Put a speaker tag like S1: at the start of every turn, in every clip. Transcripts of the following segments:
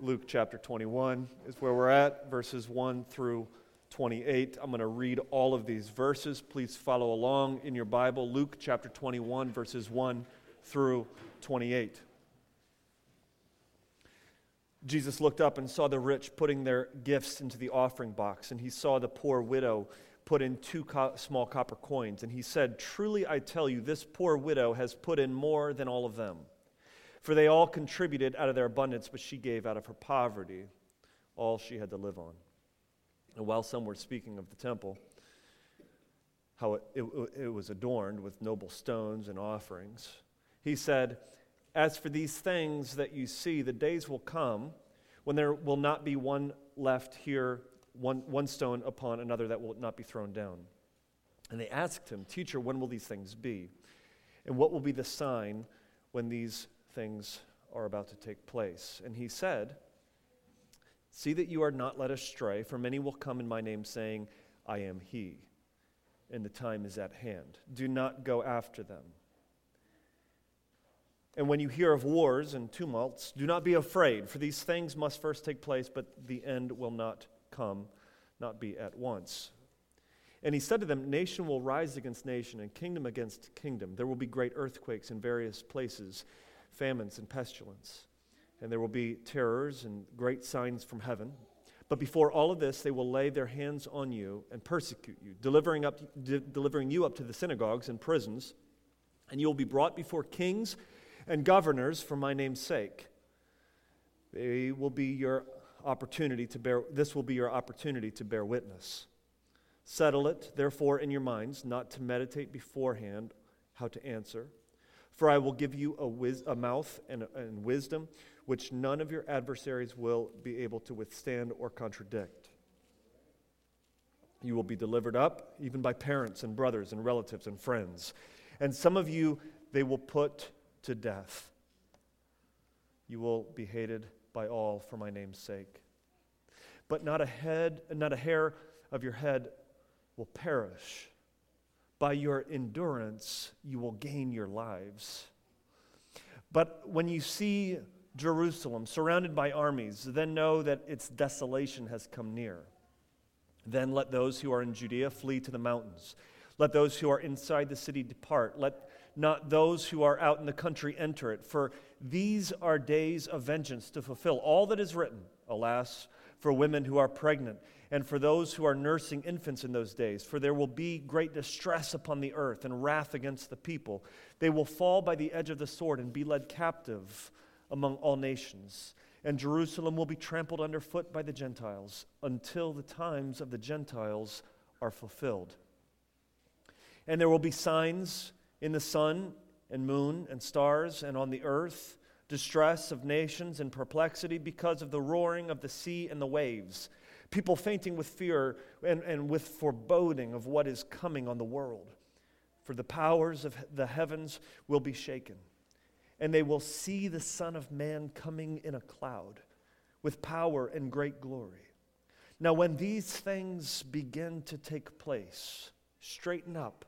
S1: Luke chapter 21 is where we're at, verses 1 through 28. I'm going to read all of these verses. Please follow along in your Bible. Luke chapter 21, verses 1 through 28. Jesus looked up and saw the rich putting their gifts into the offering box, and he saw the poor widow put in two co- small copper coins. And he said, Truly I tell you, this poor widow has put in more than all of them. For they all contributed out of their abundance, but she gave out of her poverty all she had to live on. And while some were speaking of the temple, how it, it, it, was adorned with noble stones and offerings, he said, As for these things that you see, the days will come when there will not be one left here, one, one stone upon another that will not be thrown down. And they asked him, Teacher, when will these things be? And what will be the sign when these things are about to take place. And he said, See that you are not led astray, for many will come in my name, saying, I am he, and the time is at hand. Do not go after them. And when you hear of wars and tumults, do not be afraid, for these things must first take place, but the end will not come, not be at once. And he said to them, Nation will rise against nation, and kingdom against kingdom. There will be great earthquakes in various places famines and pestilence. And there will be terrors and great signs from heaven. But before all of this, they will lay their hands on you and persecute you, delivering, up, de- delivering you up to the synagogues and prisons. And you will be brought before kings and governors for my name's sake. They will be your opportunity to bear, this will be your opportunity to bear witness. Settle it, therefore, in your minds, not to meditate beforehand how to answer for I will give you a, a mouth and, and wisdom which none of your adversaries will be able to withstand or contradict. You will be delivered up even by parents and brothers and relatives and friends. And some of you they will put to death. You will be hated by all for my name's sake. But not a head, not a hair of your head will perish. By your endurance, you will gain your lives. But when you see Jerusalem surrounded by armies, then know that its desolation has come near. Then let those who are in Judea flee to the mountains. Let those who are inside the city depart. Let not those who are out in the country enter it. For these are days of vengeance to fulfill all that is written. Alas, for women who are pregnant and for those who are nursing infants in those days. For there will be great distress upon the earth and wrath against the people. They will fall by the edge of the sword and be led captive among all nations. And Jerusalem will be trampled underfoot by the Gentiles until the times of the Gentiles are fulfilled. And there will be signs in the sun and moon and stars and on the earth distress of nations and perplexity because of the roaring of the sea and the waves people fainting with fear and, and with foreboding of what is coming on the world. For the powers of the heavens will be shaken, and they will see the Son of Man coming in a cloud with power and great glory. Now, when these things begin to take place, straighten up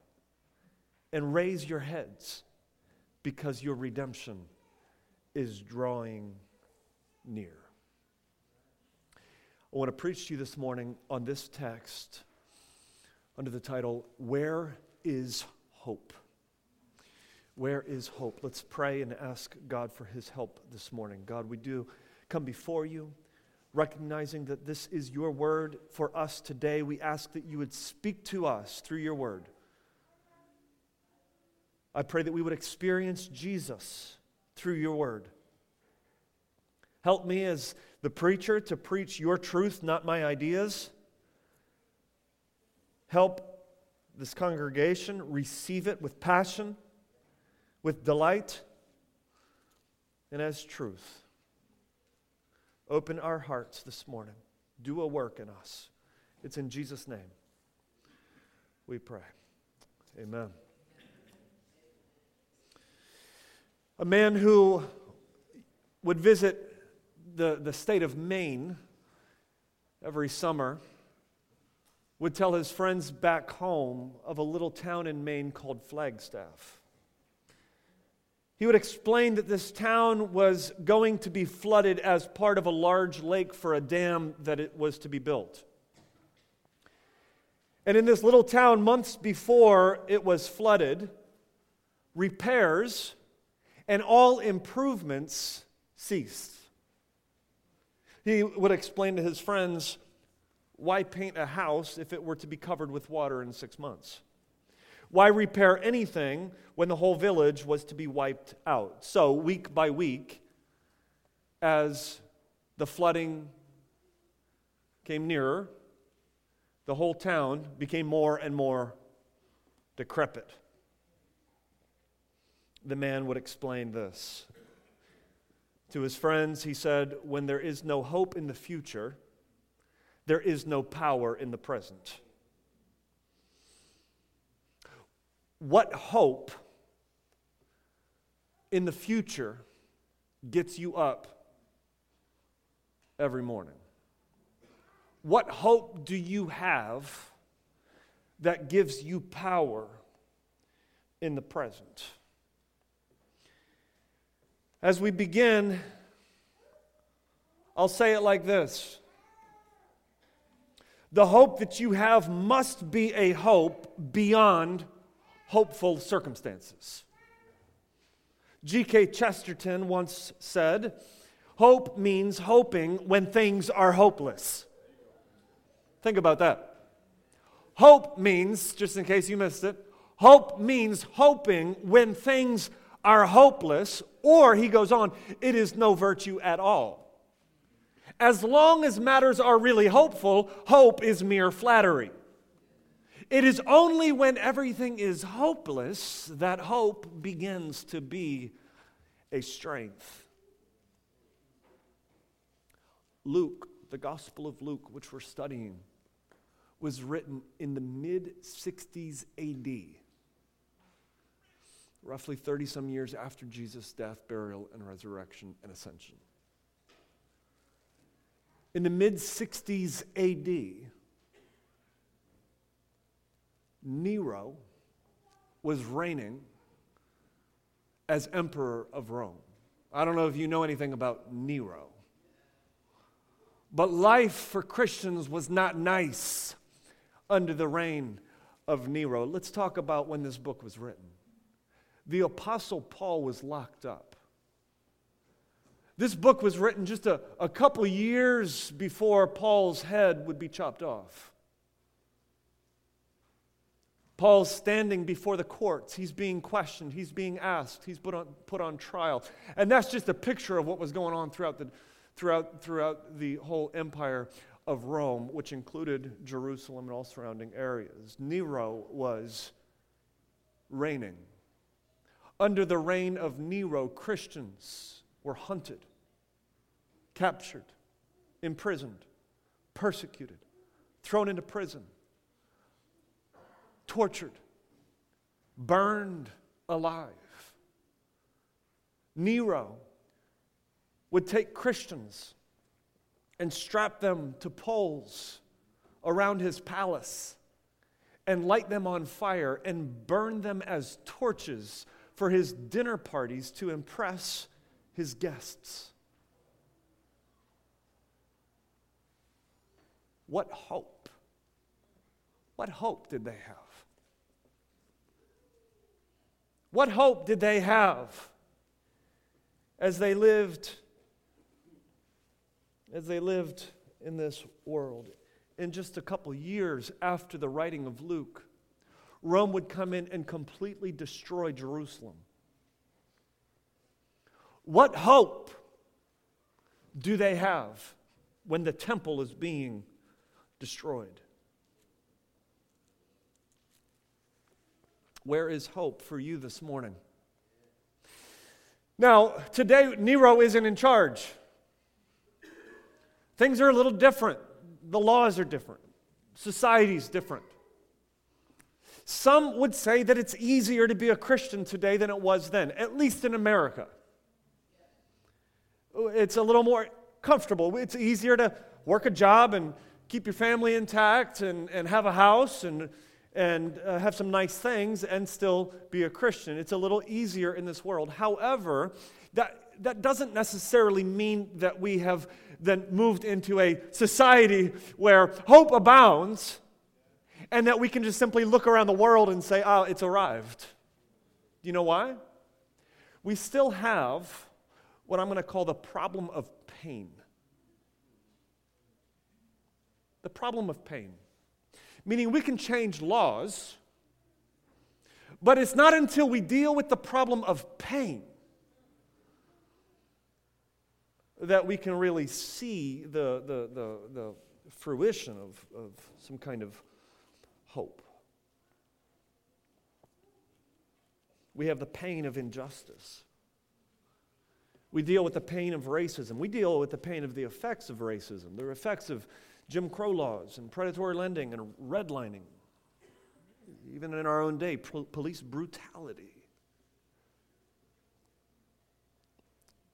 S1: and raise your heads because your redemption is drawing near. I want to preach to you this morning on this text under the title, Where is Hope? Where is hope? Let's pray and ask God for his help this morning. God, we do come before you, recognizing that this is your word for us today. We ask that you would speak to us through your word. I pray that we would experience Jesus through your word. Help me as the preacher to preach your truth, not my ideas. Help this congregation receive it with passion, with delight, and as truth. Open our hearts this morning. Do a work in us. It's in Jesus' name we pray. Amen. A man who would visit the, the state of Maine every summer would tell his friends back home of a little town in Maine called Flagstaff. He would explain that this town was going to be flooded as part of a large lake for a dam that it was to be built. And in this little town, months before it was flooded, repairs and all improvements ceased. He would explain to his friends why paint a house if it were to be covered with water in six months? Why repair anything when the whole village was to be wiped out? So, week by week, as the flooding came nearer, the whole town became more and more decrepit. The man would explain this. To his friends, he said, When there is no hope in the future, there is no power in the present. What hope in the future gets you up every morning? What hope do you have that gives you power in the present? As we begin, I'll say it like this The hope that you have must be a hope beyond hopeful circumstances. G.K. Chesterton once said, Hope means hoping when things are hopeless. Think about that. Hope means, just in case you missed it, hope means hoping when things are hopeless, or, he goes on, it is no virtue at all. As long as matters are really hopeful, hope is mere flattery. It is only when everything is hopeless that hope begins to be a strength. Luke, the Gospel of Luke, which we're studying, was written in the mid 60s AD, roughly 30 some years after Jesus' death, burial, and resurrection and ascension. In the mid 60s AD, Nero was reigning as emperor of Rome. I don't know if you know anything about Nero. But life for Christians was not nice under the reign of Nero. Let's talk about when this book was written. The Apostle Paul was locked up. This book was written just a, a couple years before Paul's head would be chopped off. Paul's standing before the courts. He's being questioned. He's being asked. He's put on, put on trial. And that's just a picture of what was going on throughout the, throughout, throughout the whole empire of Rome, which included Jerusalem and all surrounding areas. Nero was reigning. Under the reign of Nero, Christians were hunted, captured, imprisoned, persecuted, thrown into prison tortured, burned alive. Nero would take Christians and strap them to poles around his palace and light them on fire and burn them as torches for his dinner parties to impress his guests. What hope? What hope did they have? What hope did they have as they lived as they lived in this world? In just a couple years after the writing of Luke, Rome would come in and completely destroy Jerusalem. What hope do they have when the temple is being destroyed? Where is hope for you this morning? Now, today, Nero isn't in charge. Things are a little different. The laws are different. Society's different. Some would say that it's easier to be a Christian today than it was then, at least in America. It's a little more comfortable. It's easier to work a job and keep your family intact and, and have a house and and uh, have some nice things and still be a Christian. It's a little easier in this world. However, that, that doesn't necessarily mean that we have then moved into a society where hope abounds and that we can just simply look around the world and say, oh, it's arrived. Do you know why? We still have what I'm going to call the problem of pain. The problem of pain meaning we can change laws, but it's not until we deal with the problem of pain that we can really see the, the, the, the fruition of, of some kind of hope. We have the pain of injustice. We deal with the pain of racism. We deal with the pain of the effects of racism, the effects of Jim Crow laws and predatory lending and redlining, even in our own day, police brutality.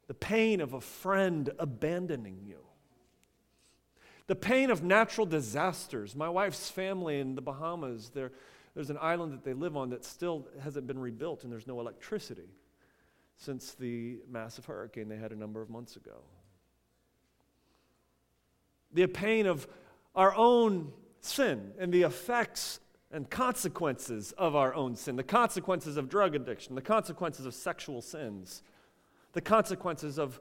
S1: The pain of a friend abandoning you. The pain of natural disasters. My wife's family in the Bahamas, there's an island that they live on that still hasn't been rebuilt, and there's no electricity since the massive hurricane they had a number of months ago the pain of our own sin and the effects and consequences of our own sin, the consequences of drug addiction, the consequences of sexual sins, the consequences of,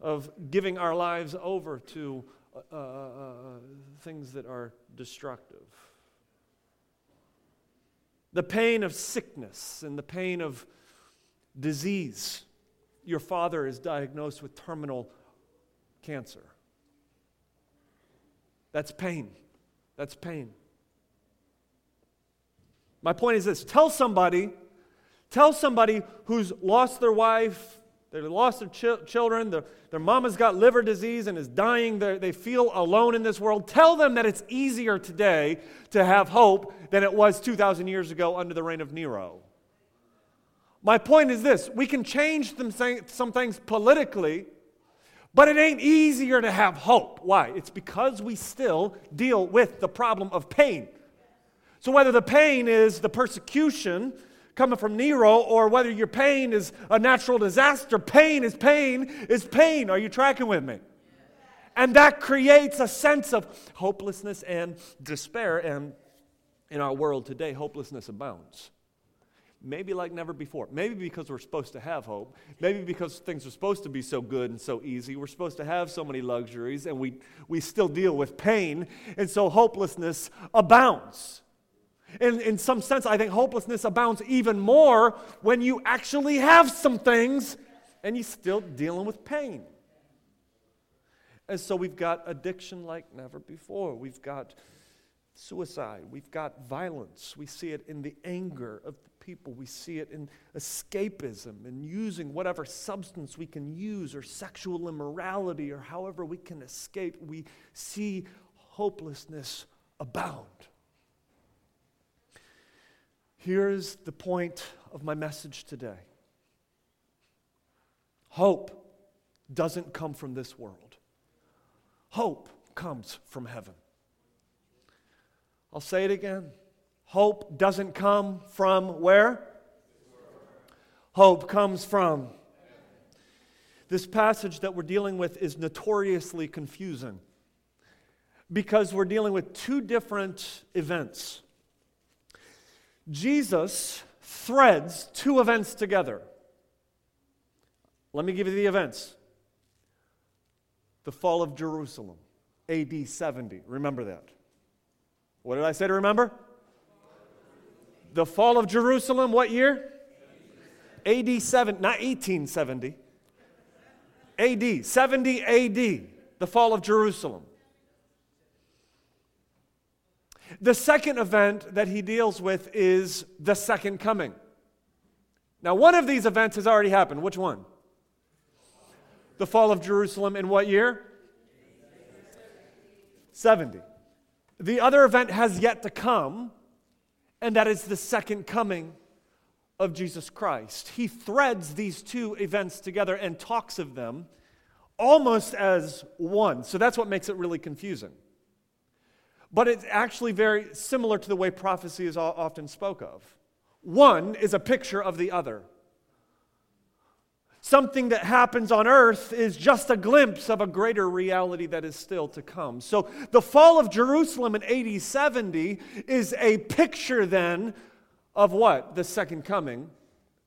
S1: of giving our lives over to uh, uh, uh, things that are destructive. The pain of sickness and the pain of disease. Your father is diagnosed with terminal cancer. That's pain. That's pain. My point is this tell somebody, tell somebody who's lost their wife, they lost their ch- children, their, their mama's got liver disease and is dying, They're, they feel alone in this world. Tell them that it's easier today to have hope than it was 2,000 years ago under the reign of Nero. My point is this we can change some, some things politically but it ain't easier to have hope. Why? It's because we still deal with the problem of pain. So, whether the pain is the persecution coming from Nero or whether your pain is a natural disaster, pain is pain is pain. Are you tracking with me? And that creates a sense of hopelessness and despair. And in our world today, hopelessness abounds. Maybe like never before. Maybe because we're supposed to have hope. Maybe because things are supposed to be so good and so easy. We're supposed to have so many luxuries and we, we still deal with pain. And so hopelessness abounds. In, in some sense, I think hopelessness abounds even more when you actually have some things and you're still dealing with pain. And so we've got addiction like never before. We've got suicide. We've got violence. We see it in the anger of the people. We see it in escapism and using whatever substance we can use, or sexual immorality, or however we can escape. We see hopelessness abound. Here's the point of my message today hope doesn't come from this world, hope comes from heaven. I'll say it again. Hope doesn't come from where? Hope comes from. This passage that we're dealing with is notoriously confusing because we're dealing with two different events. Jesus threads two events together. Let me give you the events. The fall of Jerusalem, AD 70. Remember that. What did I say to remember? the fall of Jerusalem, what year? AD 7, not 1870. AD, 70 AD, the fall of Jerusalem. The second event that he deals with is the second coming. Now, one of these events has already happened. Which one? The fall of Jerusalem in what year? 70. The other event has yet to come, and that is the second coming of Jesus Christ. He threads these two events together and talks of them almost as one. So that's what makes it really confusing. But it's actually very similar to the way prophecy is often spoke of. One is a picture of the other. Something that happens on earth is just a glimpse of a greater reality that is still to come. So, the fall of Jerusalem in AD 70 is a picture then of what? The second coming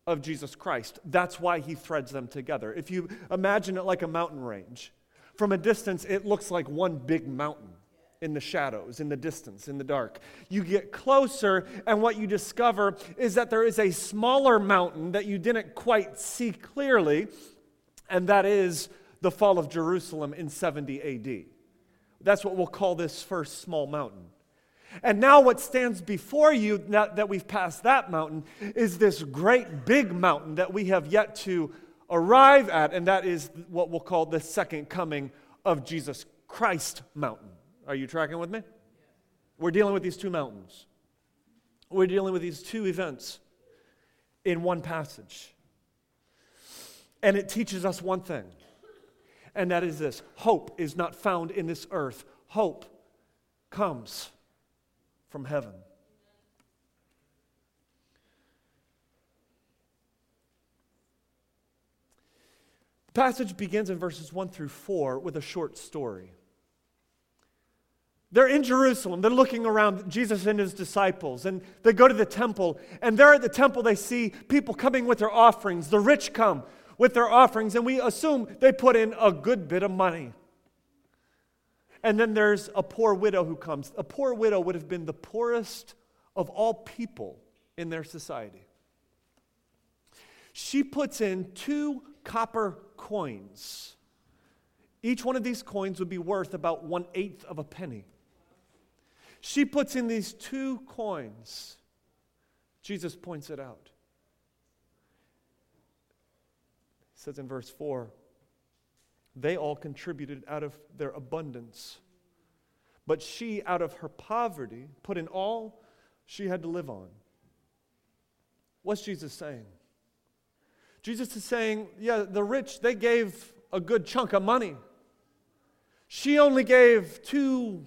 S1: of Jesus Christ. That's why he threads them together. If you imagine it like a mountain range, from a distance, it looks like one big mountain in the shadows, in the distance, in the dark. You get closer, and what you discover is that there is a smaller mountain that you didn't quite see clearly, and that is the fall of Jerusalem in 70 AD. That's what we'll call this first small mountain. And now, what stands before you, now that we've passed that mountain, is this great big mountain that we have yet to arrive at, and that is what we'll call the second coming of Jesus Christ mountain. Are you tracking with me? We're dealing with these two mountains. We're dealing with these two events in one passage. And it teaches us one thing, and that is this hope is not found in this earth, hope comes from heaven. The passage begins in verses 1 through 4 with a short story. They're in Jerusalem. They're looking around Jesus and his disciples, and they go to the temple. And there at the temple, they see people coming with their offerings. The rich come with their offerings, and we assume they put in a good bit of money. And then there's a poor widow who comes. A poor widow would have been the poorest of all people in their society. She puts in two copper coins. Each one of these coins would be worth about one eighth of a penny. She puts in these two coins. Jesus points it out. He says in verse 4 they all contributed out of their abundance. But she, out of her poverty, put in all she had to live on. What's Jesus saying? Jesus is saying, yeah, the rich, they gave a good chunk of money. She only gave two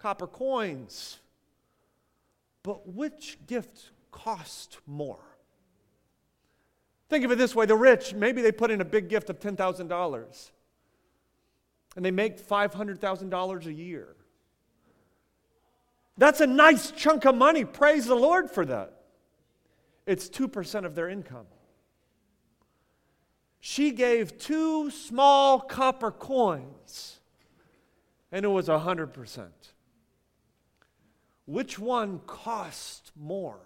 S1: copper coins. But which gift cost more? Think of it this way the rich, maybe they put in a big gift of $10,000 and they make $500,000 a year. That's a nice chunk of money. Praise the Lord for that. It's 2% of their income. She gave two small copper coins, and it was 100%. Which one cost more?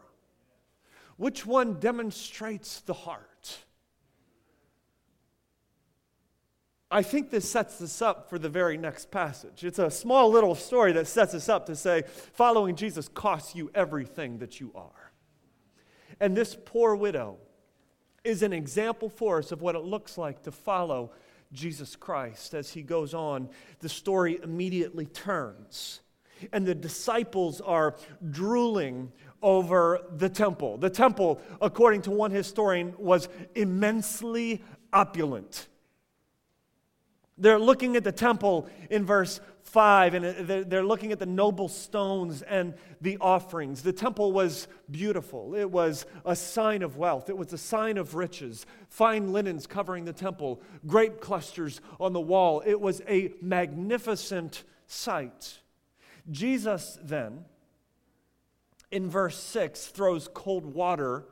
S1: Which one demonstrates the heart? I think this sets us up for the very next passage. It's a small little story that sets us up to say, following Jesus costs you everything that you are. And this poor widow is an example for us of what it looks like to follow Jesus Christ. As he goes on, the story immediately turns. And the disciples are drooling over the temple. The temple, according to one historian, was immensely opulent. They're looking at the temple in verse 5, and they're looking at the noble stones and the offerings. The temple was beautiful. It was a sign of wealth, it was a sign of riches. Fine linens covering the temple, grape clusters on the wall. It was a magnificent sight. Jesus then, in verse 6, throws cold water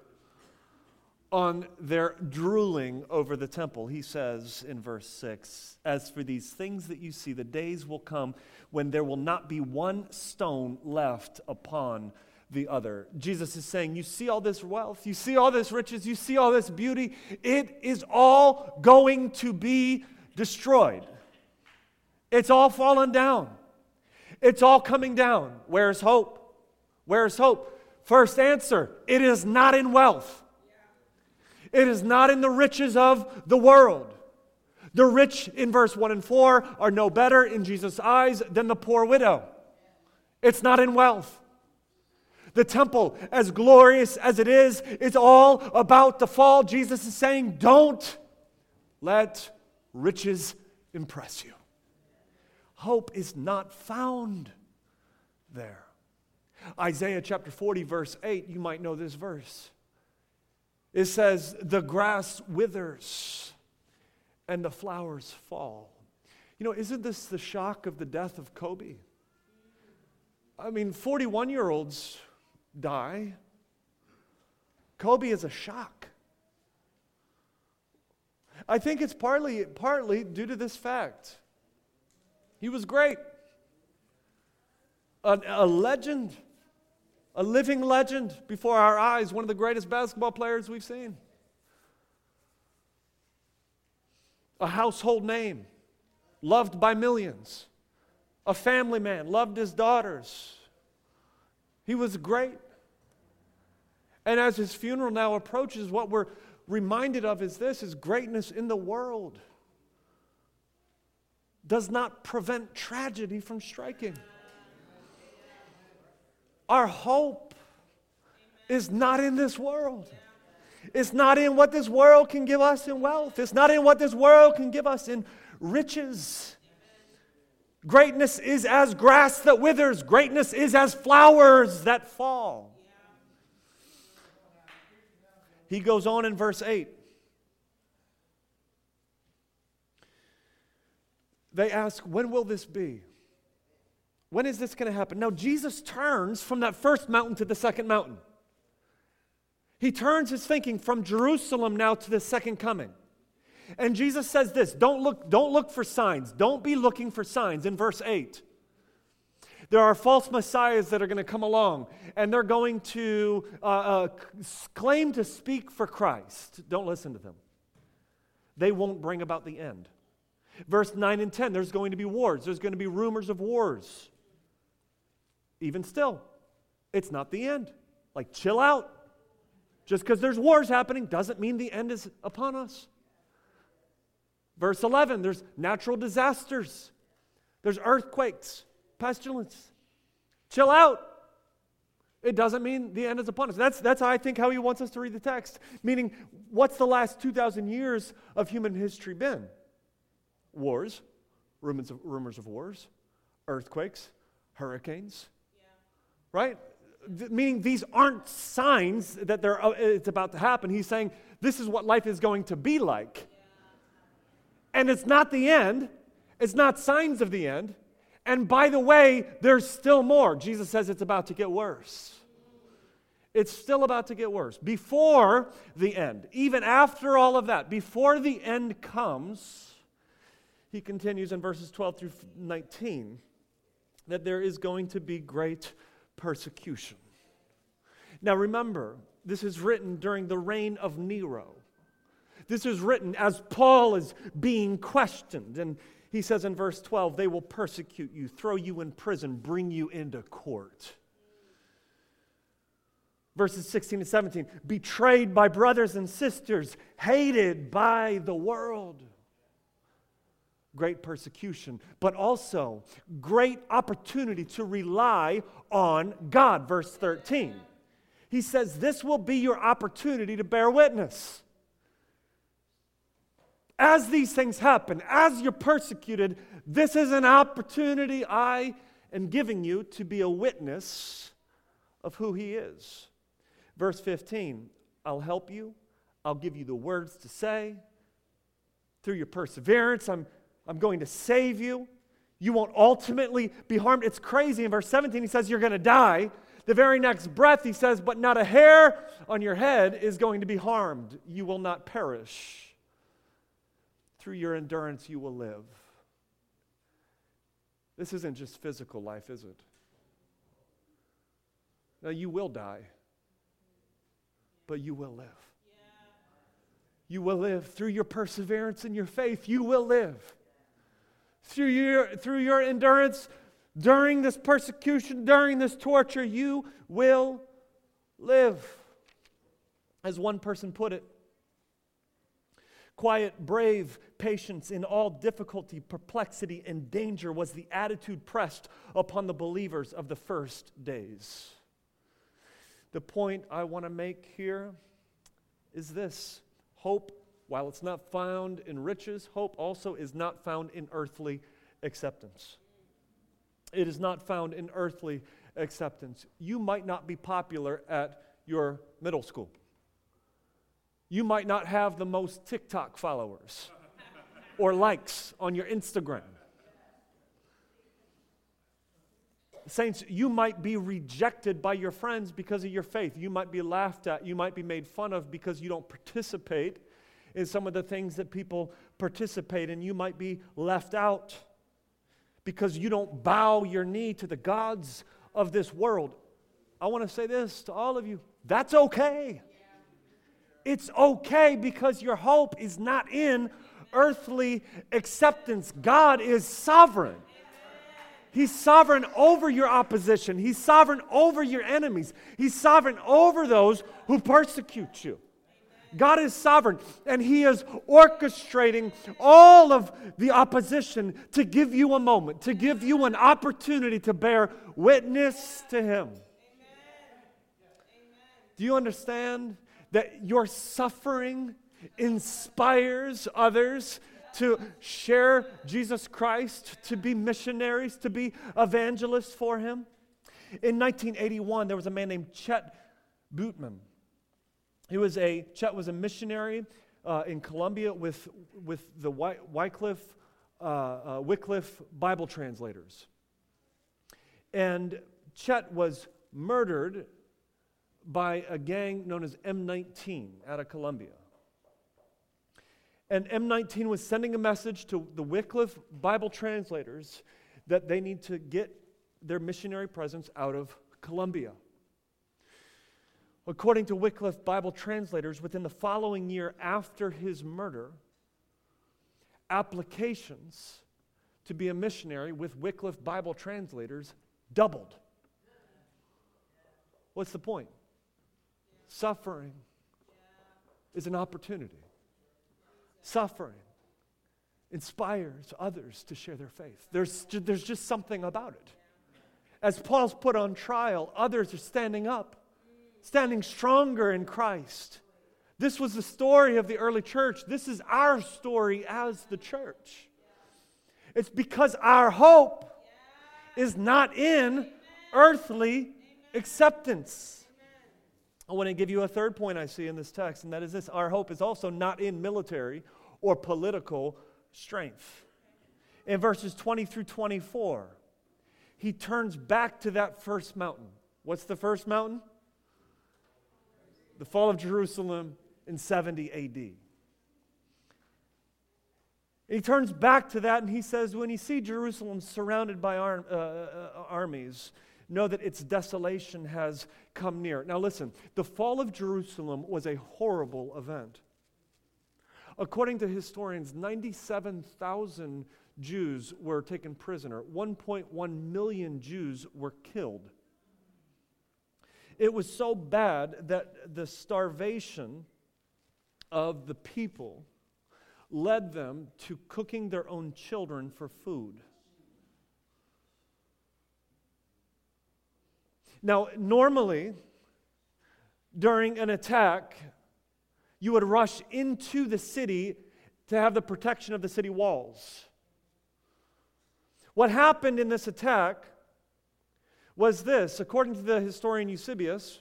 S1: on their drooling over the temple. He says in verse 6 As for these things that you see, the days will come when there will not be one stone left upon the other. Jesus is saying, You see all this wealth, you see all this riches, you see all this beauty, it is all going to be destroyed. It's all fallen down. It's all coming down. Where's hope? Where's hope? First answer it is not in wealth. It is not in the riches of the world. The rich in verse 1 and 4 are no better in Jesus' eyes than the poor widow. It's not in wealth. The temple, as glorious as it is, is all about the fall. Jesus is saying, don't let riches impress you. Hope is not found there. Isaiah chapter 40, verse 8, you might know this verse. It says, The grass withers and the flowers fall. You know, isn't this the shock of the death of Kobe? I mean, 41 year olds die. Kobe is a shock. I think it's partly, partly due to this fact. He was great, a, a legend, a living legend before our eyes, one of the greatest basketball players we've seen, a household name, loved by millions, a family man, loved his daughters. He was great. And as his funeral now approaches, what we're reminded of is this is greatness in the world does not prevent tragedy from striking. Our hope is not in this world. It's not in what this world can give us in wealth. It's not in what this world can give us in riches. Greatness is as grass that withers, greatness is as flowers that fall. He goes on in verse 8. They ask, When will this be? When is this going to happen? Now, Jesus turns from that first mountain to the second mountain. He turns his thinking from Jerusalem now to the second coming. And Jesus says this don't look, don't look for signs. Don't be looking for signs in verse 8. There are false messiahs that are going to come along, and they're going to uh, uh, claim to speak for Christ. Don't listen to them. They won't bring about the end. Verse 9 and 10 there's going to be wars, there's going to be rumors of wars. Even still, it's not the end. Like, chill out. Just because there's wars happening doesn't mean the end is upon us. Verse 11 there's natural disasters, there's earthquakes, pestilence. Chill out. It doesn't mean the end is upon us. That's, that's I think how he wants us to read the text. Meaning, what's the last 2,000 years of human history been? Wars, rumors of, rumors of wars, earthquakes, hurricanes, yeah. right? Th- meaning these aren't signs that they're, uh, it's about to happen. He's saying this is what life is going to be like. Yeah. And it's not the end, it's not signs of the end. And by the way, there's still more. Jesus says it's about to get worse. It's still about to get worse. Before the end, even after all of that, before the end comes, he continues in verses 12 through 19 that there is going to be great persecution. Now remember, this is written during the reign of Nero. This is written as Paul is being questioned and he says in verse 12, they will persecute you, throw you in prison, bring you into court. Verses 16 and 17, betrayed by brothers and sisters, hated by the world. Great persecution, but also great opportunity to rely on God. Verse 13. He says, This will be your opportunity to bear witness as these things happen, as you're persecuted, this is an opportunity I am giving you to be a witness of who He is. Verse 15 I'll help you, I'll give you the words to say. Through your perseverance, I'm, I'm going to save you. You won't ultimately be harmed. It's crazy. In verse 17, he says, You're going to die. The very next breath, he says, But not a hair on your head is going to be harmed. You will not perish. Through your endurance, you will live. This isn't just physical life, is it? Now, you will die, but you will live. You will live through your perseverance and your faith. You will live. Through your, through your endurance during this persecution, during this torture, you will live. As one person put it, Quiet, brave patience in all difficulty, perplexity, and danger was the attitude pressed upon the believers of the first days. The point I want to make here is this hope, while it's not found in riches, hope also is not found in earthly acceptance. it is not found in earthly acceptance. You might not be popular at your middle school. You might not have the most TikTok followers or likes on your Instagram. Saints, you might be rejected by your friends because of your faith. You might be laughed at. You might be made fun of because you don't participate in some of the things that people participate in. You might be left out because you don't bow your knee to the gods of this world. I want to say this to all of you that's okay. It's okay because your hope is not in earthly acceptance. God is sovereign. He's sovereign over your opposition. He's sovereign over your enemies. He's sovereign over those who persecute you. God is sovereign, and He is orchestrating all of the opposition to give you a moment, to give you an opportunity to bear witness to Him. Do you understand that your suffering inspires others to share Jesus Christ, to be missionaries, to be evangelists for Him? In 1981, there was a man named Chet Bitterman. He was a, Chet was a missionary uh, in Colombia with, with the Wycliffe, uh, uh, Wycliffe Bible translators. And Chet was murdered by a gang known as M19 out of Colombia. And M19 was sending a message to the Wycliffe Bible translators that they need to get their missionary presence out of Colombia. According to Wycliffe Bible translators, within the following year after his murder, applications to be a missionary with Wycliffe Bible translators doubled. What's the point? Suffering is an opportunity. Suffering inspires others to share their faith. There's, there's just something about it. As Paul's put on trial, others are standing up standing stronger in Christ. This was the story of the early church. This is our story as the church. It's because our hope is not in earthly acceptance. I want to give you a third point I see in this text, and that is this our hope is also not in military or political strength. In verses 20 through 24, he turns back to that first mountain. What's the first mountain? The fall of Jerusalem in 70 AD. He turns back to that and he says, When you see Jerusalem surrounded by uh, uh, armies, know that its desolation has come near. Now, listen, the fall of Jerusalem was a horrible event. According to historians, 97,000 Jews were taken prisoner, 1.1 million Jews were killed. It was so bad that the starvation of the people led them to cooking their own children for food. Now, normally, during an attack, you would rush into the city to have the protection of the city walls. What happened in this attack was this according to the historian Eusebius,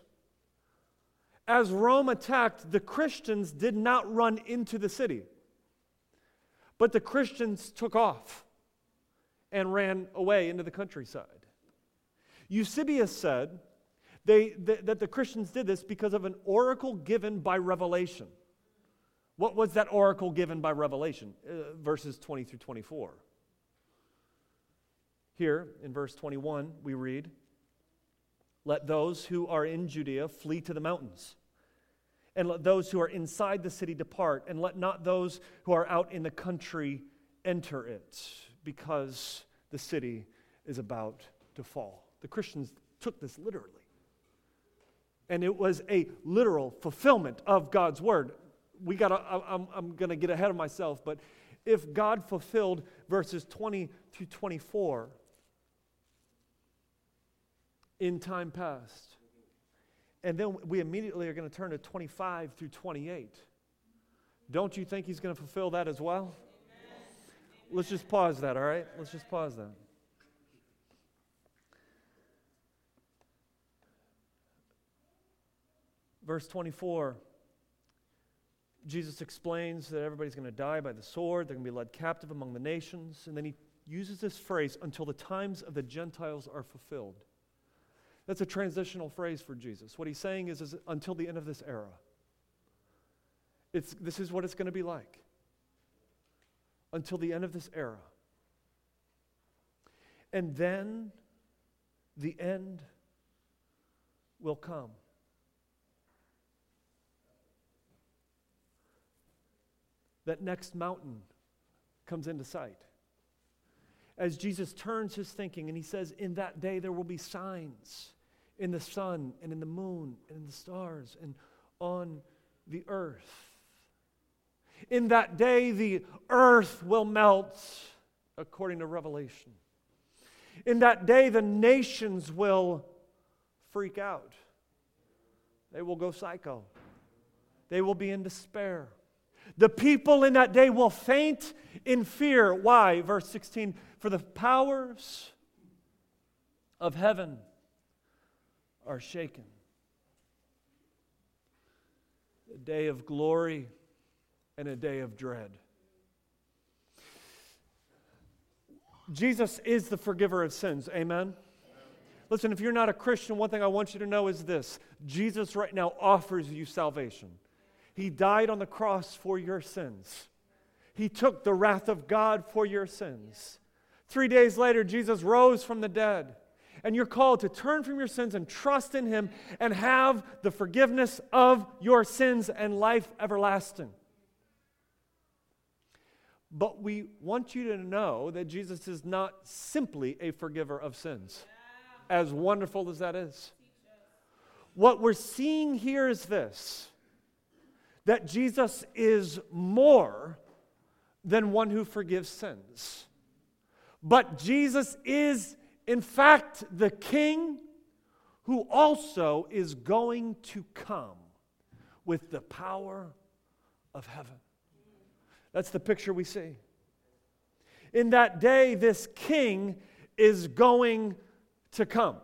S1: as Rome attacked, the Christians did not run into the city, but the Christians took off and ran away into the countryside. Eusebius said they, th- that the Christians did this because of an oracle given by revelation. What was that oracle given by revelation? Uh, verses 20 through 24. Here in verse 21, we read, let those who are in Judea flee to the mountains. And let those who are inside the city depart. And let not those who are out in the country enter it, because the city is about to fall. The Christians took this literally. And it was a literal fulfillment of God's word. We got I'm, I'm going to get ahead of myself, but if God fulfilled verses 20 through 24, in time past. And then we immediately are going to turn to 25 through 28. Don't you think he's going to fulfill that as well? Amen. Let's just pause that, all right? Let's just pause that. Verse 24. Jesus explains that everybody's going to die by the sword, they're going to be led captive among the nations, and then he uses this phrase until the times of the Gentiles are fulfilled. That's a transitional phrase for Jesus. What he's saying is, is until the end of this era. It's, this is what it's going to be like until the end of this era. And then the end will come. That next mountain comes into sight. As Jesus turns his thinking and he says, In that day there will be signs in the sun and in the moon and in the stars and on the earth. In that day, the earth will melt, according to Revelation. In that day, the nations will freak out. They will go psycho. They will be in despair. The people in that day will faint in fear. Why? Verse 16 For the powers of heaven are shaken. A day of glory and a day of dread. Jesus is the forgiver of sins. Amen? Listen, if you're not a Christian, one thing I want you to know is this Jesus right now offers you salvation. He died on the cross for your sins, He took the wrath of God for your sins. Three days later, Jesus rose from the dead. And you're called to turn from your sins and trust in Him and have the forgiveness of your sins and life everlasting. But we want you to know that Jesus is not simply a forgiver of sins, as wonderful as that is. What we're seeing here is this that Jesus is more than one who forgives sins. But Jesus is, in fact, the King who also is going to come with the power of heaven. That's the picture we see. In that day, this king is going to come.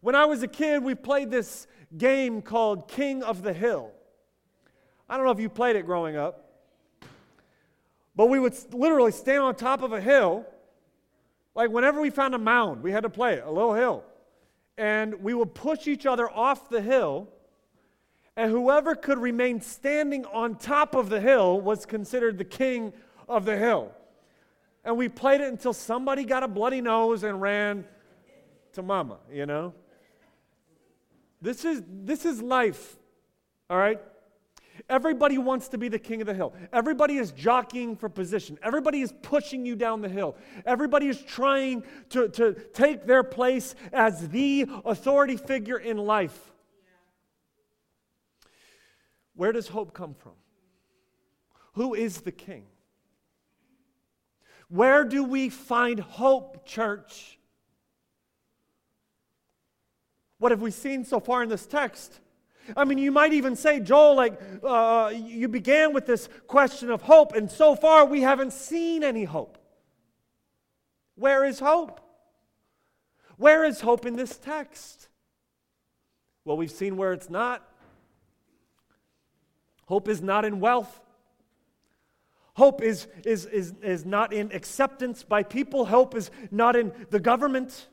S1: When I was a kid, we played this game called King of the Hill. I don't know if you played it growing up, but we would literally stand on top of a hill. Like whenever we found a mound, we had to play it, a little hill. And we would push each other off the hill and whoever could remain standing on top of the hill was considered the king of the hill. And we played it until somebody got a bloody nose and ran to mama, you know? This is, this is life, all right? Everybody wants to be the king of the hill. Everybody is jockeying for position. Everybody is pushing you down the hill. Everybody is trying to, to take their place as the authority figure in life. Where does hope come from? Who is the king? Where do we find hope, church? What have we seen so far in this text? I mean, you might even say, Joel, like, uh, you began with this question of hope, and so far we haven't seen any hope. Where is hope? Where is hope in this text? Well, we've seen where it's not. Hope is not in wealth. Hope is, is, is, is not in acceptance by people. Hope is not in the government.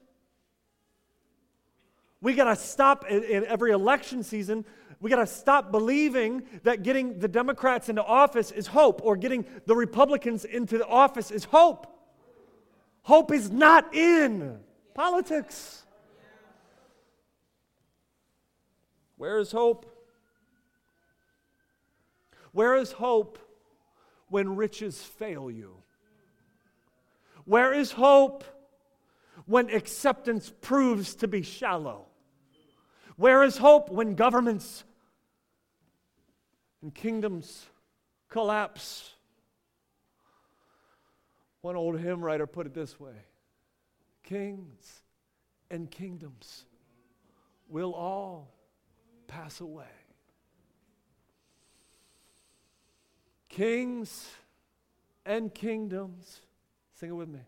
S1: We got to stop in, in every election season. We got to stop believing that getting the Democrats into office is hope or getting the Republicans into the office is hope. Hope is not in politics. Where is hope? Where is hope when riches fail you? Where is hope when acceptance proves to be shallow? Where is hope when governments and kingdoms collapse? One old hymn writer put it this way Kings and kingdoms will all pass away. Kings and kingdoms, sing it with me,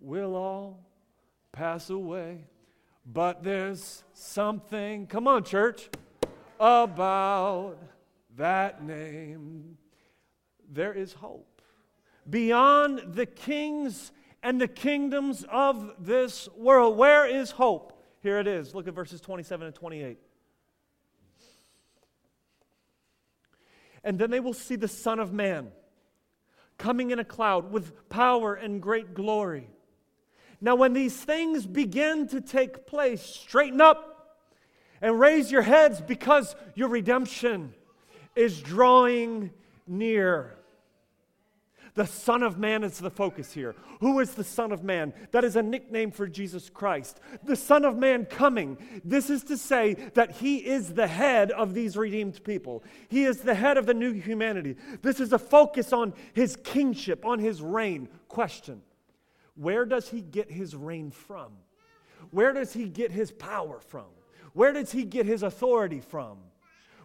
S1: will all pass away. But there's something, come on, church, about that name. There is hope beyond the kings and the kingdoms of this world. Where is hope? Here it is. Look at verses 27 and 28. And then they will see the Son of Man coming in a cloud with power and great glory. Now, when these things begin to take place, straighten up and raise your heads because your redemption is drawing near. The Son of Man is the focus here. Who is the Son of Man? That is a nickname for Jesus Christ. The Son of Man coming. This is to say that He is the head of these redeemed people. He is the head of the new humanity. This is a focus on His kingship, on His reign. Question Where does He get His reign from? Where does He get His power from? Where does He get His authority from?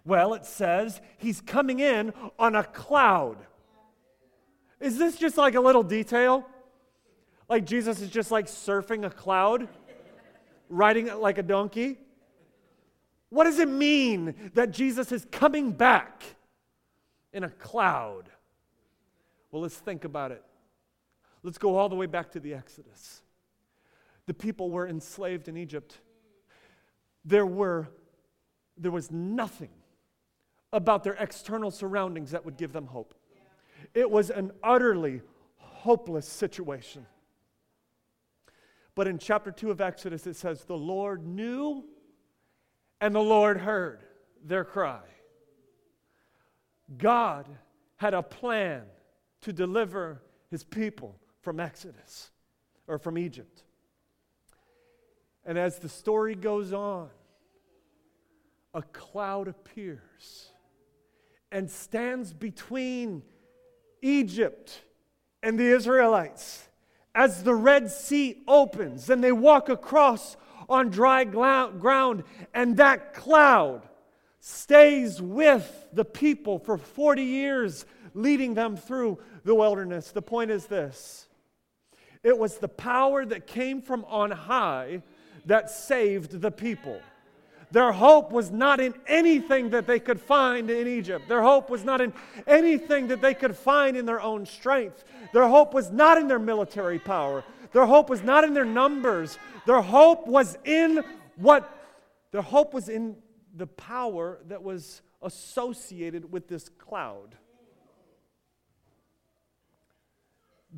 S1: Well, it says He's coming in on a cloud. Is this just like a little detail? Like Jesus is just like surfing a cloud, riding like a donkey? What does it mean that Jesus is coming back in a cloud? Well, let's think about it. Let's go all the way back to the Exodus. The people were enslaved in Egypt. There were there was nothing about their external surroundings that would give them hope. It was an utterly hopeless situation. But in chapter 2 of Exodus, it says, The Lord knew and the Lord heard their cry. God had a plan to deliver his people from Exodus or from Egypt. And as the story goes on, a cloud appears and stands between Egypt and the Israelites. As the Red Sea opens and they walk across on dry ground, and that cloud stays with the people for 40 years, leading them through the wilderness. The point is this it was the power that came from on high that saved the people. Their hope was not in anything that they could find in Egypt. Their hope was not in anything that they could find in their own strength. Their hope was not in their military power. Their hope was not in their numbers. Their hope was in what? Their hope was in the power that was associated with this cloud.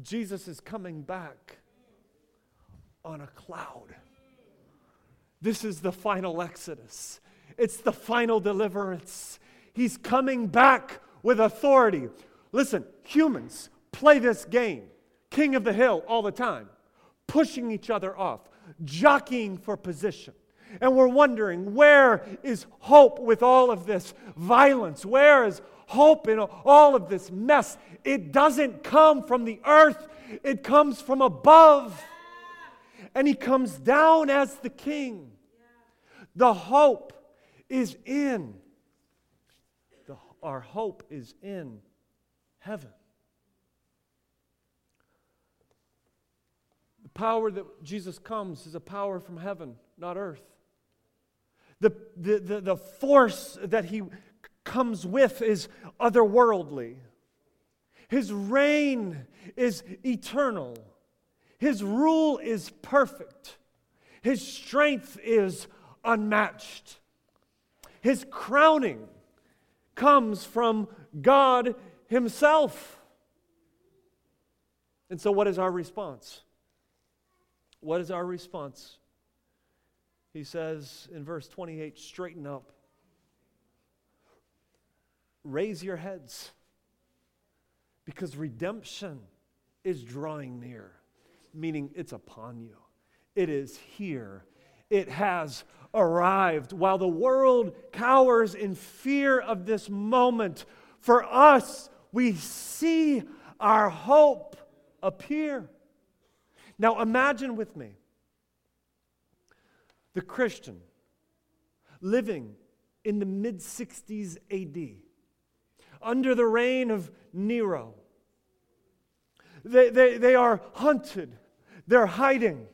S1: Jesus is coming back on a cloud. This is the final exodus, it's the final deliverance. He's coming back with authority. Listen, humans play this game, king of the hill, all the time, pushing each other off, jockeying for position. And we're wondering, where is hope with all of this violence? Where is hope in all of this mess? It doesn't come from the earth, it comes from above and he comes down as the king. The hope is in, the, our hope is in heaven. The power that Jesus comes is a power from heaven, not earth. The, the, the, the force that he comes with is otherworldly. His reign is eternal. His rule is perfect. His strength is unmatched. His crowning comes from God Himself. And so, what is our response? What is our response? He says in verse 28 straighten up, raise your heads, because redemption is drawing near meaning it's upon you. It is here. It has arrived. While the world cowers in fear of this moment, for us, we see our hope appear. Now imagine with me the Christian living in the mid 60s AD under the reign of Nero they, they, they are hunted, they're hiding,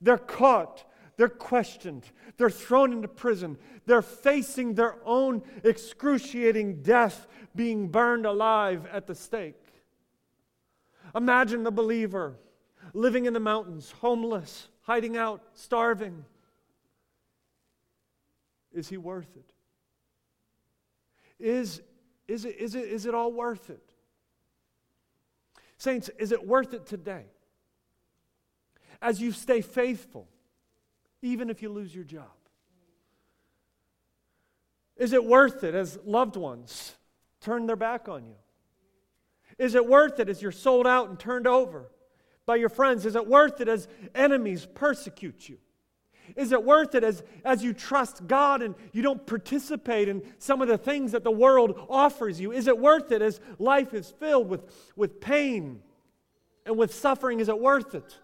S1: they're caught, They're questioned. They're thrown into prison. They're facing their own excruciating death, being burned alive at the stake. Imagine the believer living in the mountains, homeless, hiding out, starving. Is he worth it? Is, is, it, is, it, is it all worth it? Saints, is it worth it today? As you stay faithful, even if you lose your job? Is it worth it as loved ones turn their back on you? Is it worth it as you're sold out and turned over by your friends? Is it worth it as enemies persecute you? Is it worth it as, as you trust God and you don't participate in some of the things that the world offers you? Is it worth it as life is filled with, with pain and with suffering? Is it worth it?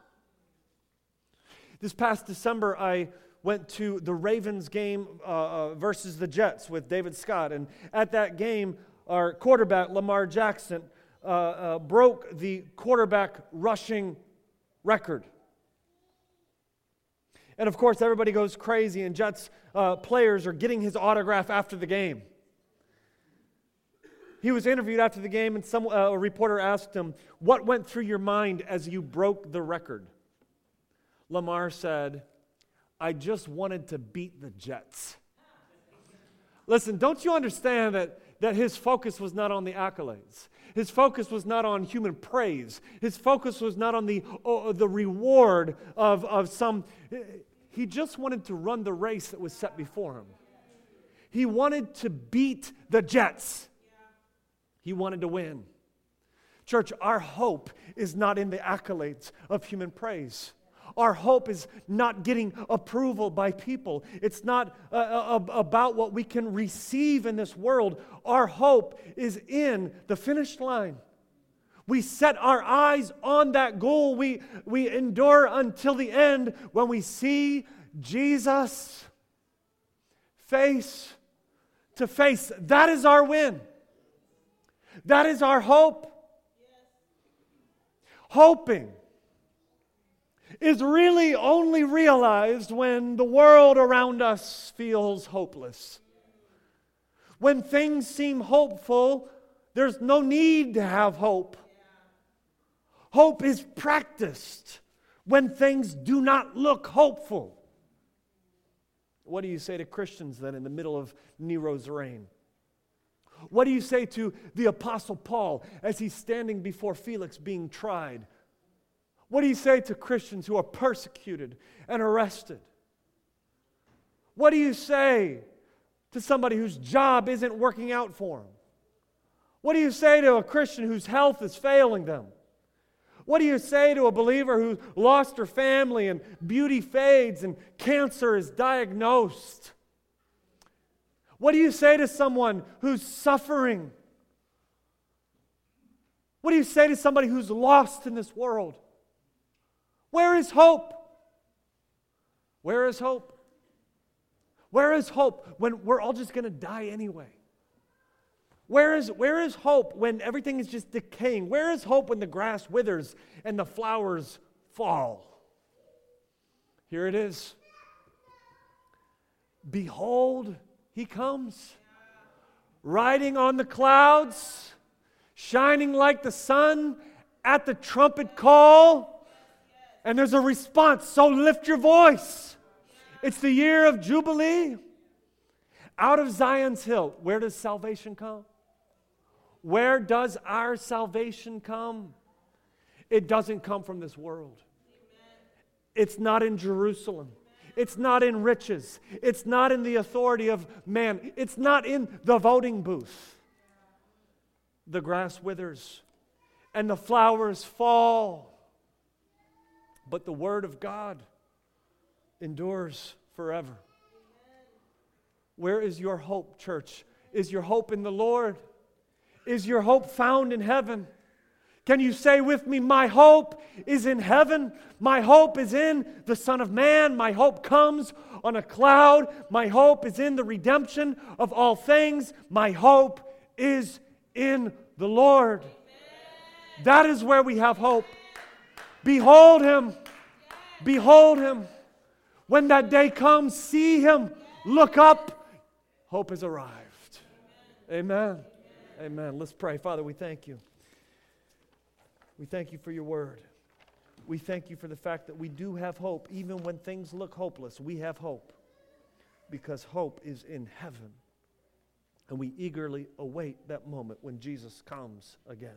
S1: This past December, I went to the Ravens game uh, uh, versus the Jets with David Scott. And at that game, our quarterback, Lamar Jackson, uh, uh, broke the quarterback rushing record. And of course, everybody goes crazy, and Jets uh, players are getting his autograph after the game. He was interviewed after the game, and some, uh, a reporter asked him, What went through your mind as you broke the record? Lamar said, I just wanted to beat the Jets. Listen, don't you understand that, that his focus was not on the accolades? His focus was not on human praise. His focus was not on the, the reward of, of some. He just wanted to run the race that was set before him. He wanted to beat the Jets, he wanted to win. Church, our hope is not in the accolades of human praise. Our hope is not getting approval by people. It's not uh, uh, about what we can receive in this world. Our hope is in the finish line. We set our eyes on that goal. We, we endure until the end when we see Jesus face to face. That is our win. That is our hope. Hoping is really only realized when the world around us feels hopeless. When things seem hopeful, there's no need to have hope. Hope is practiced when things do not look hopeful. What do you say to Christians then in the middle of Nero's reign? What do you say to the Apostle Paul as he's standing before Felix being tried? What do you say to Christians who are persecuted and arrested? What do you say to somebody whose job isn't working out for them? What do you say to a Christian whose health is failing them? What do you say to a believer who lost her family and beauty fades and cancer is diagnosed? What do you say to someone who's suffering? What do you say to somebody who's lost in this world? Where is hope? Where is hope? Where is hope when we're all just going to die anyway? Where is, where is hope when everything is just decaying? Where is hope when the grass withers and the flowers fall? Here it is. Behold, he comes, riding on the clouds, shining like the sun at the trumpet call. And there's a response. So lift your voice. It's the year of Jubilee. Out of Zion's hill, where does salvation come? Where does our salvation come? It doesn't come from this world. It's not in Jerusalem. It's not in riches. It's not in the authority of man. It's not in the voting booth. The grass withers and the flowers fall but the Word of God endures forever. Where is your hope, church? Is your hope in the Lord? Is your hope found in heaven? Can you say with me, My hope is in heaven? My hope is in the Son of Man. My hope comes on a cloud. My hope is in the redemption of all things. My hope is in the Lord. That is where we have hope. Behold him. Behold him. When that day comes, see him, look up. Hope has arrived. Amen. Amen. Let's pray. Father, we thank you. We thank you for your word. We thank you for the fact that we do have hope. Even when things look hopeless, we have hope because hope is in heaven. And we eagerly await that moment when Jesus comes again.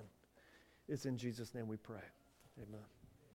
S1: It's in Jesus' name we pray. Amen.